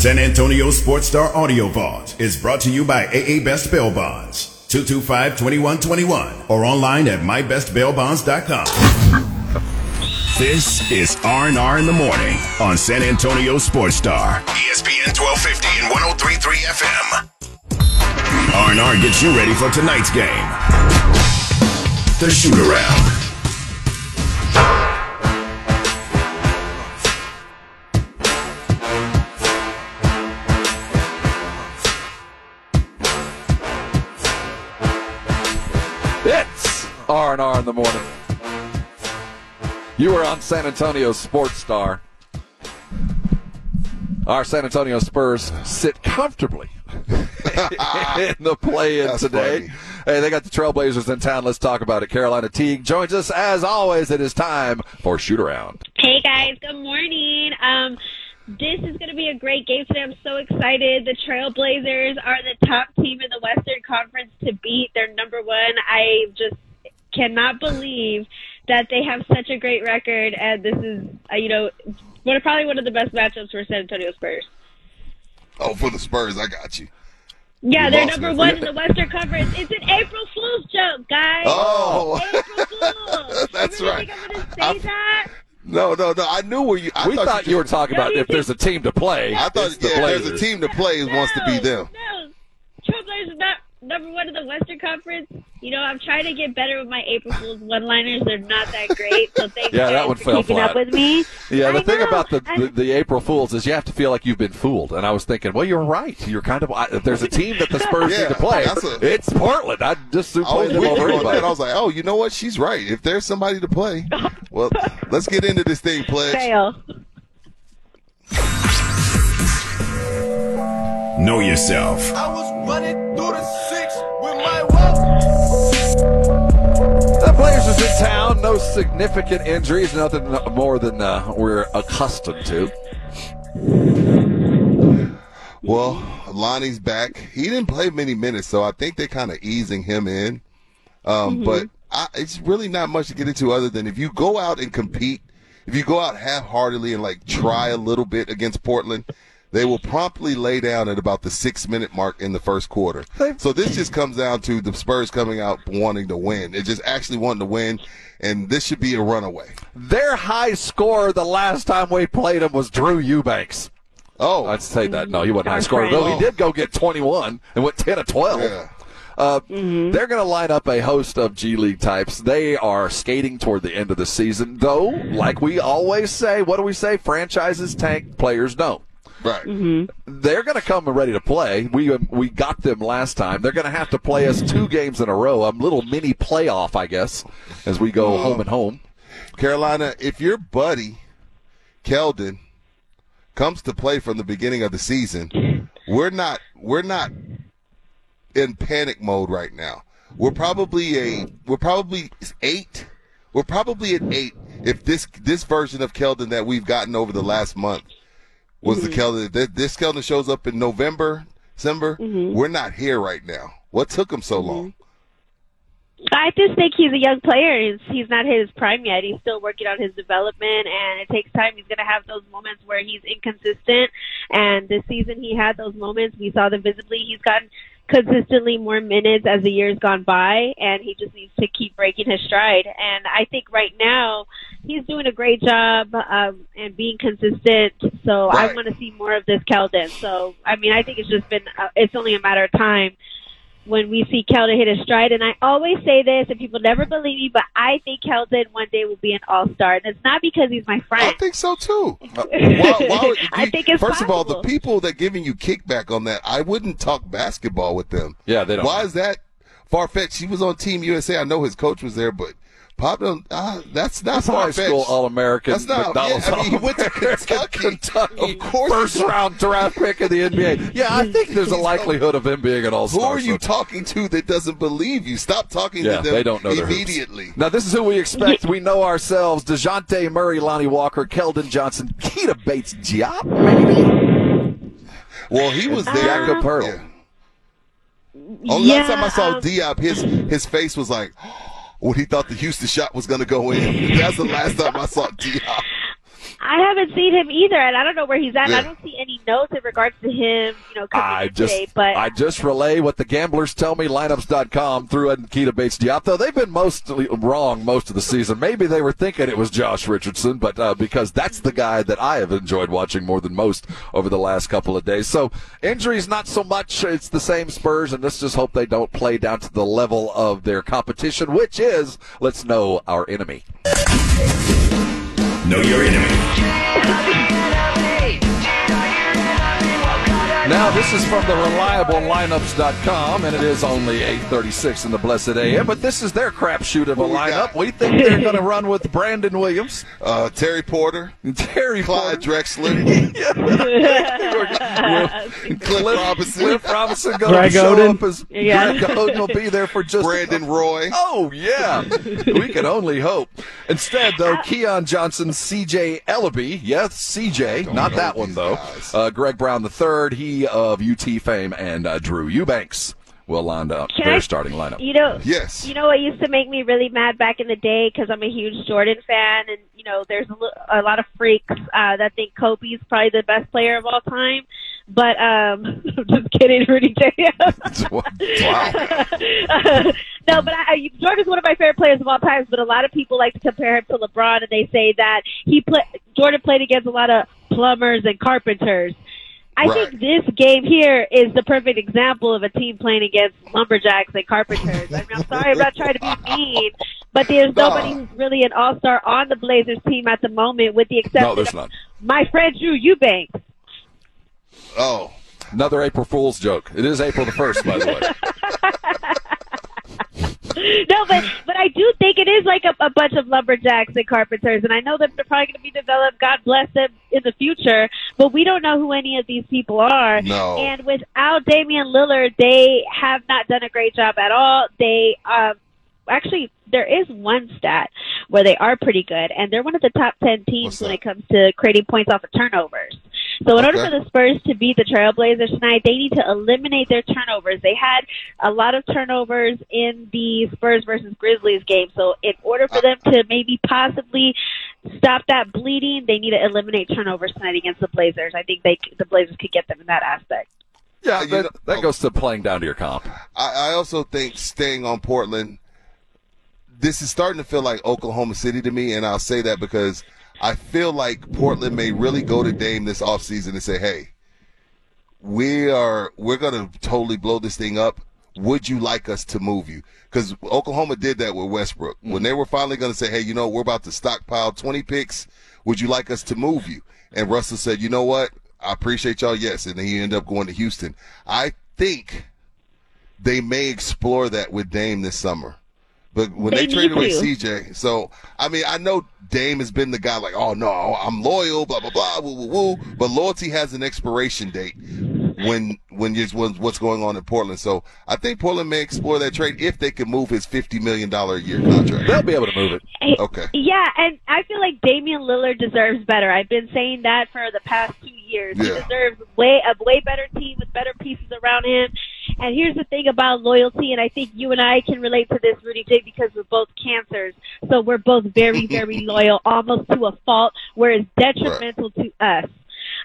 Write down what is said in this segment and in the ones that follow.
San Antonio Sports Star Audio Vault is brought to you by AA Best Bail Bonds. 225-2121 or online at mybestbailbonds.com. This is R&R in the morning on San Antonio Sports Star, ESPN 1250 and 1033 FM. R&R gets you ready for tonight's game. The shoot around. It's R and R in the morning. You are on San Antonio Sports Star. Our San Antonio Spurs sit comfortably in the play-in today. funny. Hey, they got the Trailblazers in town. Let's talk about it. Carolina Teague joins us as always. It is time for shoot around. Hey guys, good morning. Um, this is going to be a great game today. I'm so excited. The Trailblazers are the top team in the Western Conference to beat. They're number one. I just cannot believe that they have such a great record, and this is, uh, you know, one of, probably one of the best matchups for San Antonio Spurs. Oh, for the Spurs, I got you. Yeah, You they're number me. one in the Western Conference. It's an April Fool's joke, guys. Oh. April Fool's. That's you really right. Think I'm going to say I'm- that? No, no, no. I knew where you. I we thought, you were talking No, about if there's a team to play. I thought it's the yeah, there's a team to play who wants to be them. No, Trailblazers not number one in the Western Conference. You know, I'm trying to get better with my April Fool's one-liners. They're not that great, so thanks Yeah, that guys one for fell keeping flat. up with me. Yeah, the I thing know. about the, the the April Fools is you have to feel like you've been fooled. And I was thinking, well, you're right. You're kind of. I, if there's a team that the Spurs Yeah, need to play, a- it's Portland. I just I was played them over anybody. I was like, oh, you know what? She's right. If there's somebody to play, well, let's get into this thing, pledge. fail. Know yourself. I was running through the six with my walk. The Blazers in town. No significant injuries. Nothing more than uh, we're accustomed to. Well, Lonnie's back. He didn't play many minutes, so I think they're kind of easing him in. Um, But I, it's really not much to get into other than if you go out and compete, if you go out half-heartedly and like try a little bit against Portland, they will promptly lay down at about the six-minute mark in the first quarter. So this just comes down to the Spurs coming out wanting to win. It just actually wanting to win, and this should be a runaway. Their high score the last time we played them was Drew Eubanks. Oh, I'd say that. No, he wasn't high Our score. friend. Though he did go get 21 and went 10 of 12. yeah. Uh, They're going to line up a host of G League types. They are skating toward the end of the season, though. Like we always say, what do we say? Franchises tank, players don't. Right. They're going to come ready to play. We um, we got them last time. They're going to have to play us two games in a row, a little mini playoff, I guess, as we go home and home. Carolina, if your buddy Keldon comes to play from the beginning of the season, we're not we're not in panic mode right now. We're probably a we're probably eight. We're probably at eight if this this version of Keldon that we've gotten over the last month was the mm-hmm. Keldon. This, this shows up in November, December. Mm-hmm. We're not here right now. What took him so mm-hmm. long? I just think he's a young player. He's, he's not his prime yet. He's still working on his development, and it takes time. He's going to have those moments where he's inconsistent. And this season, he had those moments. We saw them visibly. He's gotten consistently more minutes as the years gone by, and he just needs to keep breaking his stride. And I think right now, he's doing a great job um, and being consistent. So I want to see more of this Keldon. So I mean, I think it's just been. Uh, it's only a matter of time when we see Keldon hit his stride. And I always say this, and people never believe me, but I think Keldon one day will be an all star. And it's not because he's my friend. I think so too. Uh, why- why would- I think it's first of all, the people that giving you kickback on that, I wouldn't talk basketball with them. Yeah, they don't. Why is that far fetched? He was on Team USA. I know his coach was there, but Pablo, uh, that's not That's a high far-fetched. school All American. That's not- McDonald's yeah, I mean, he went to All-American, Kentucky. Of course first round draft pick in the NBA. Yeah, I think there's a likelihood of him being an All Star. Who are you talking to that doesn't believe you? Stop talking Yeah, to them they don't know their immediately. Now this is who we expect. We know ourselves: Dejounte Murray, Lonnie Walker, Keldon Johnson, Keita Bates, Diop, maybe. Well, he was there. Jakob Poeltl. Yeah. Only yeah, last time I saw um, Diop, his his face was like when he thought the Houston shot was going to go in. That's the last time I saw Diop. I haven't seen him either, and I don't know where he's at. Yeah. I don't see any notes in regards to him, you know, coming I just, today. But I just relay what the gamblers tell me. Lineups.com threw in Keita Bates Diop, though they've been mostly wrong most of the season. Maybe they were thinking it was Josh Richardson, but uh, because that's the guy that I have enjoyed watching more than most over the last couple of days. So injuries, not so much. It's the same Spurs, and let's just hope they don't play down to the level of their competition, which is let's know our enemy. Know your enemy. Now, this is from the reliablelineups.com, and it is only 8.36 in the blessed AM, but this is their crapshoot of a we lineup. got? We think they're going to run with Brandon Williams, Uh, Terry Porter, Terry Clyde Porter, Drexler, Cliff Robinson, Cliff Robinson going to show Oden. up as Yeah. Greg Oden will be there for just Brandon Roy. Oh yeah, we can only hope. Instead, though, Keon Johnson, C.J. Elleby, yes, C.J., don't that one though. Uh, Greg Brown the third, he of UT fame, and uh, Drew Eubanks will line up Can their I- starting lineup. you know, Yes. You know what used to make me really mad back in the day because I'm a huge Jordan fan, and you know there's a, lot of freaks uh, that think Kobe's probably the best player of all time. But um, I'm just kidding, Rudy J. wow. no, but I, I- Jordan's one of my favorite players of all time. But a lot of people like to compare him to LeBron, and they say that he play, Jordan played against a lot of plumbers and carpenters. I Right. think this game here is the perfect example of a team playing against lumberjacks and carpenters. I mean, I'm sorry, I'm not trying to be mean, but there's No. nobody who's really an all-star on the Blazers team at the moment, with the exception No, of not. my friend Drew Eubanks. Oh, Another April Fool's joke. It is April the first, by the way. no, but but I do think it is like a, a bunch of lumberjacks and carpenters, and I know that they're probably going to be developed. God bless them in the future, but we don't know who any of these people are. No. And without Damian Lillard, they have not done a great job at all. They um, actually there is one stat where they are pretty good, and they're one of the top ten teams What's when that? it comes to creating points off of turnovers. So in order for the Spurs to beat the Trailblazers tonight, they need to eliminate their turnovers. They had a lot of turnovers in the Spurs versus Grizzlies game. So in order for them to maybe possibly stop that bleeding, they need to eliminate turnovers tonight against the Blazers. I think they the Blazers could get them in that aspect. Yeah, You that, know- that goes to playing down to your comp. I, I also think staying on Portland, this is starting to feel like Oklahoma City to me, and I'll say that because I feel like Portland may really go to Dame this offseason and say, hey, we are we're gonna totally blow this thing up. Would you like us to move you? Because Oklahoma did that with Westbrook mm. when they were finally going to say, "Hey, you know, we're about to stockpile 20 picks. Would you like us to move you?" And Russell said, "You know what? I appreciate y'all, yes." And then he ended up going to Houston. I think they may explore that with Dame this summer. But when they, They traded away. CJ, so I mean, I know Dame has been the guy like, oh no, I'm loyal, blah blah blah, woo woo woo. But loyalty has an expiration date when when you what's going on in Portland. So I think Portland may explore that trade if they can move his fifty million dollar a year contract. They'll be able to move it. Okay. Yeah, and I feel like Damian Lillard deserves better. I've been saying that for the past two years. He deserves way a way better team with better pieces around him. And here's the thing about loyalty, and I think you and I can relate to this, Rudy J, because we're both cancers. So we're both very, very loyal, almost to a fault, where it's detrimental to us.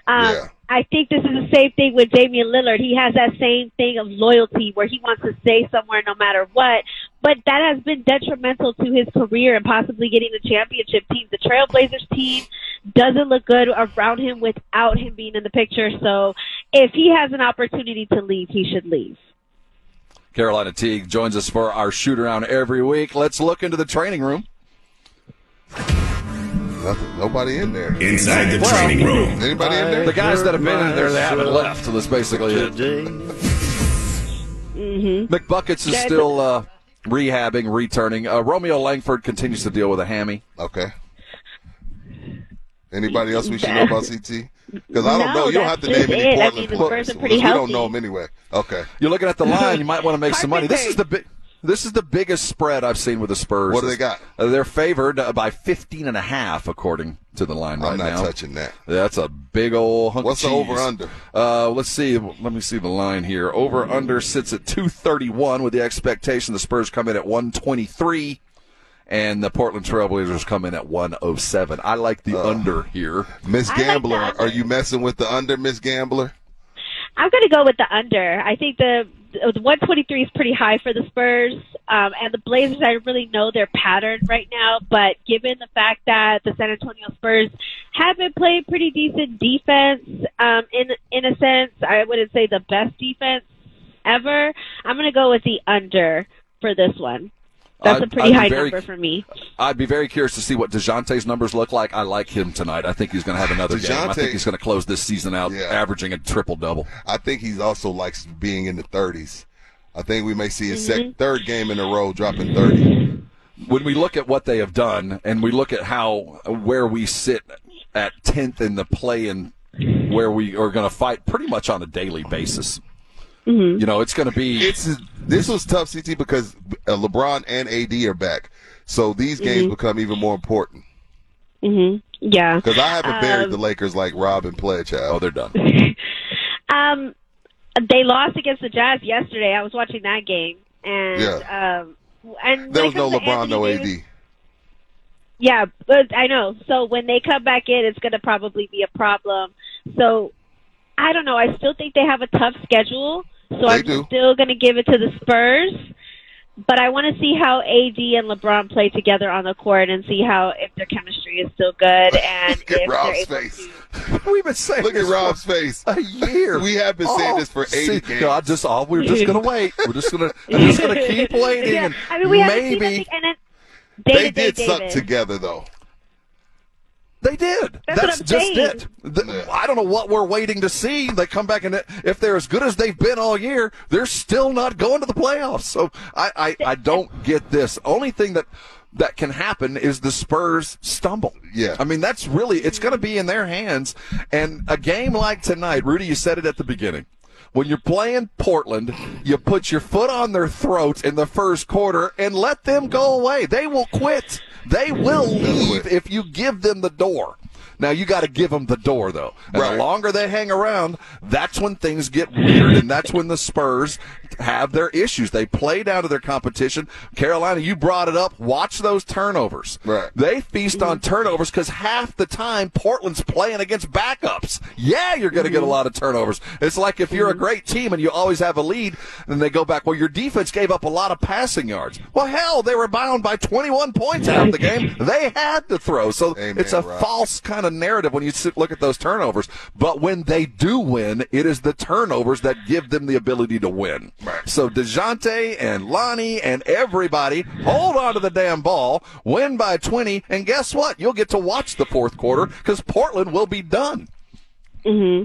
Um, Yeah. I think this is the same thing with Damian Lillard. He has that same thing of loyalty where he wants to stay somewhere no matter what. But that has been detrimental to his career and possibly getting the championship team. The Trailblazers team doesn't look good around him without him being in the picture. So if he has an opportunity to leave, he should leave. Carolina Teague joins us for our shoot around every week. Let's look into the training room. Nothing, nobody in there. Inside the training room. Anybody in there? The guys that have been in there, they haven't left. So that's basically it. Mm-hmm. McBuckets is That's- still uh, rehabbing, returning. Uh, Romeo Langford continues to deal with a hammy. Okay. Anybody else we should know about CT? Because I don't No, know. You don't have to just name it. any I Portland mean, players. Spurs are pretty because we don't know them anyway. Okay. You're looking at the line. You might want to make some money. This is the Carpenter. big. This is the biggest spread I've seen with the Spurs. What do they got? Uh, they're favored uh, by 15 and a half, according to the line right now. I'm not now. touching that. That's a big old hunk What's of the cheese. over-under? Uh, let's see. Let me see the line here. Over under sits at 231 with the expectation the Spurs come in at 123 and the Portland Trailblazers come in at 107. I like the under here. Miss I like Gambler, are you messing with the under, Miss Gambler? I'm going to go with the under. I think the, the 123 is pretty high for the Spurs, um, and the Blazers. I really know their pattern right now, but given the fact that the San Antonio Spurs have been playing pretty decent defense, um, in in a sense, I wouldn't say the best defense ever. I'm going to go with the under for this one. That's I'd- a pretty I'd be high very- number for me. I'd be very curious to see what DeJounte's numbers look like. I like him tonight. I think he's going to have another game. I think he's going to close this season out Yeah. averaging a triple double. I think he's also likes being in the 30s. I think we may see his sec- mm-hmm. third game in a row dropping 30. when we look at what they have done and we look at how where we sit at 10th in the play and where we are going to fight pretty much on a daily basis you know it's going to be It's this was tough, CT, because uh, LeBron and AD are back, so these games become even more important. Mm-hmm. Yeah. Because I haven't buried Um, the Lakers like Rob and Pledge have. oh they're done Um, they lost against the Jazz yesterday. I was watching that game, and um, and there was no LeBron, Anthony no Davis- AD. Yeah, but I know. So when they come back in, it's going to probably be a problem. So I don't know. I still think they have a tough schedule. So They I'm do. still going to give it to the Spurs. But I want to see how AD and LeBron play together on the court and see how if their chemistry is still good and Look at if Rob's they're able face. to. we've been saying Look at this Rob's for face. a year We have been saying Oh, this for 80 see, games. no, I just oh, we're just going to wait we're just going to I'm just going to keep waiting Yeah, and I mean, we haven't seen maybe anything, and then they day-to-day did suck together, though. They did. That's what I'm just saying. it. The- I don't know what we're waiting to see. They come back and if they're as good as they've been all year, they're still not going to the playoffs. So I, I, I don't get this. Only thing that that can happen is the Spurs stumble. Yeah. I mean, that's really it's going to be in their hands. And a game like tonight, Rudy, you said it at the beginning. When you're playing Portland, you put your foot on their throat in the first quarter and let them go away. They will quit. They will leave if you give them the door. Now you got to give them the door though. And Right. the longer they hang around, that's when things get weird, and that's when the Spurs have their issues. They play down to their competition. Carolina, you brought it up. Watch those turnovers. Right. They feast on turnovers because half the time Portland's playing against backups. Yeah, you're going to get a mm-hmm. lot of turnovers. It's like if you're a mm-hmm. great team and you always have a lead, then they go back. Well, your defense gave up a lot of passing yards. Well, hell, they were bound by 21 points out of the game. They had to throw. So Amen, it's a Rob. false kind of narrative when you sit, look at those turnovers. But when they do win, it is the turnovers that give them the ability to win. Right. So DeJounte and Lonnie and everybody hold on to the damn ball, win by 20, and guess what? You'll get to watch the fourth quarter because Portland will be done. Mm-hmm.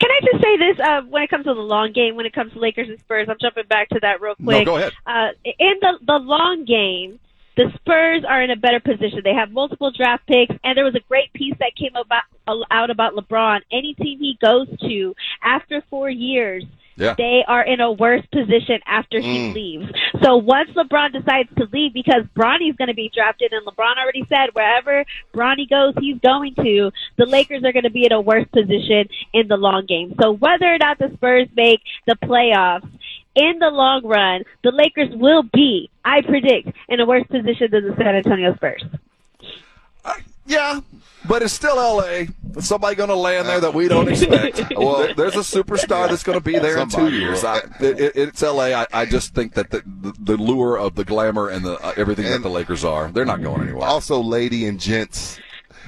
Can I just say this? Uh, when it comes to the long game, when it comes to Lakers and Spurs, I'm jumping back to that real No, quick. go ahead. Uh, in the the long game, the Spurs are in a better position. They have multiple draft picks, and there was a great piece that came about out about LeBron. Any team he goes to after four years. Yeah. They are in a worse position after he Mm. leaves. So once LeBron decides to leave, because Bronny's going to be drafted, and LeBron already said wherever Bronny goes, he's going to. The Lakers are going to be in a worse position in the long game. So whether or not the Spurs make the playoffs, in the long run, the Lakers will be, I predict, in a worse position than the San Antonio Spurs. Yeah, but it's still L.A. Somebody going to land there that we don't expect. well, there's a superstar that's going to be there in two years. I, it, it- it's L.A. I, I just think that the, the, the lure of the glamour and the uh, everything that the Lakers are, they're not going anywhere. Also, lady and gents,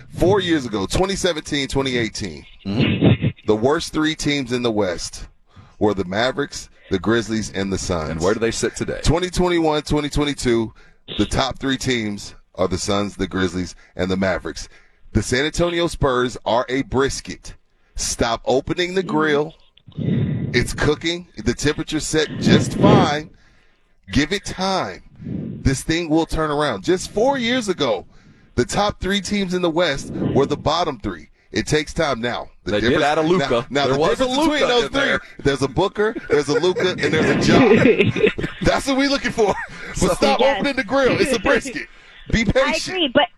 four years ago, 2017, 2018, Mm-hmm. the worst three teams in the West were the Mavericks, the Grizzlies, and the Suns. and where do they sit today? 2021, 2022, the top three teams are the Suns, the Grizzlies, and the Mavericks. The San Antonio Spurs are a brisket. Stop opening the grill. It's cooking. The temperature's set just fine. Give it time. this thing will turn around. Just four years ago, the top three teams in the West were the bottom three. It takes time now. The They did difference- add a Luka. Now, now There the was a difference between those three, there. there's a Booker, there's a Luka, and there's a John. That's what we're looking for. So stop Yes. opening the grill. It's a brisket. Be I agree, but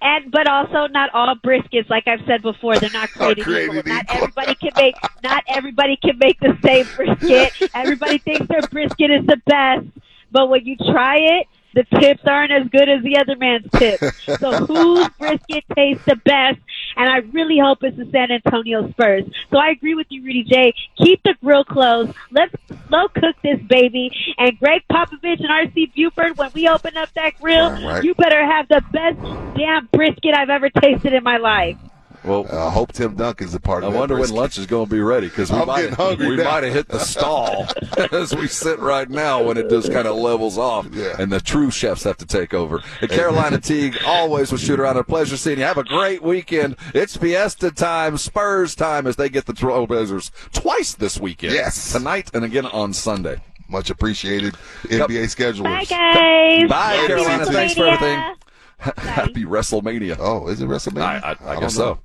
and but also not all briskets, like I've said before, they're not created, created equal. Not everybody can make not everybody can make the same brisket. everybody thinks their brisket is the best, but when you try it, the tips aren't as good as the other man's tips. so whose brisket tastes the best? And I really hope it's the San Antonio Spurs. So I agree with you, Rudy J. Keep the grill closed. Let's slow cook this baby. And Gregg Popovich and R.C. Buford, when we open up that grill, Right, you better have the best damn brisket I've ever tasted in my life. Well, uh, I hope Tim Duncan's a part I of that. I wonder when lunch is going to be ready because we might we now. might have hit the stall as we sit right now when it just kind of levels off Yeah. and the true chefs have to take over. And Carolina Teague always with shoot around. A pleasure seeing you. Have a great weekend. It's Fiesta time, Spurs time as they get the Trailblazers twice this weekend. Yes. tonight and again on Sunday. Much appreciated NBA schedulers. Bye, guys. Bye, Happy Carolina. Thanks for WrestleMania. everything. Happy WrestleMania. Oh, is it WrestleMania? I, I, I don't guess know. so.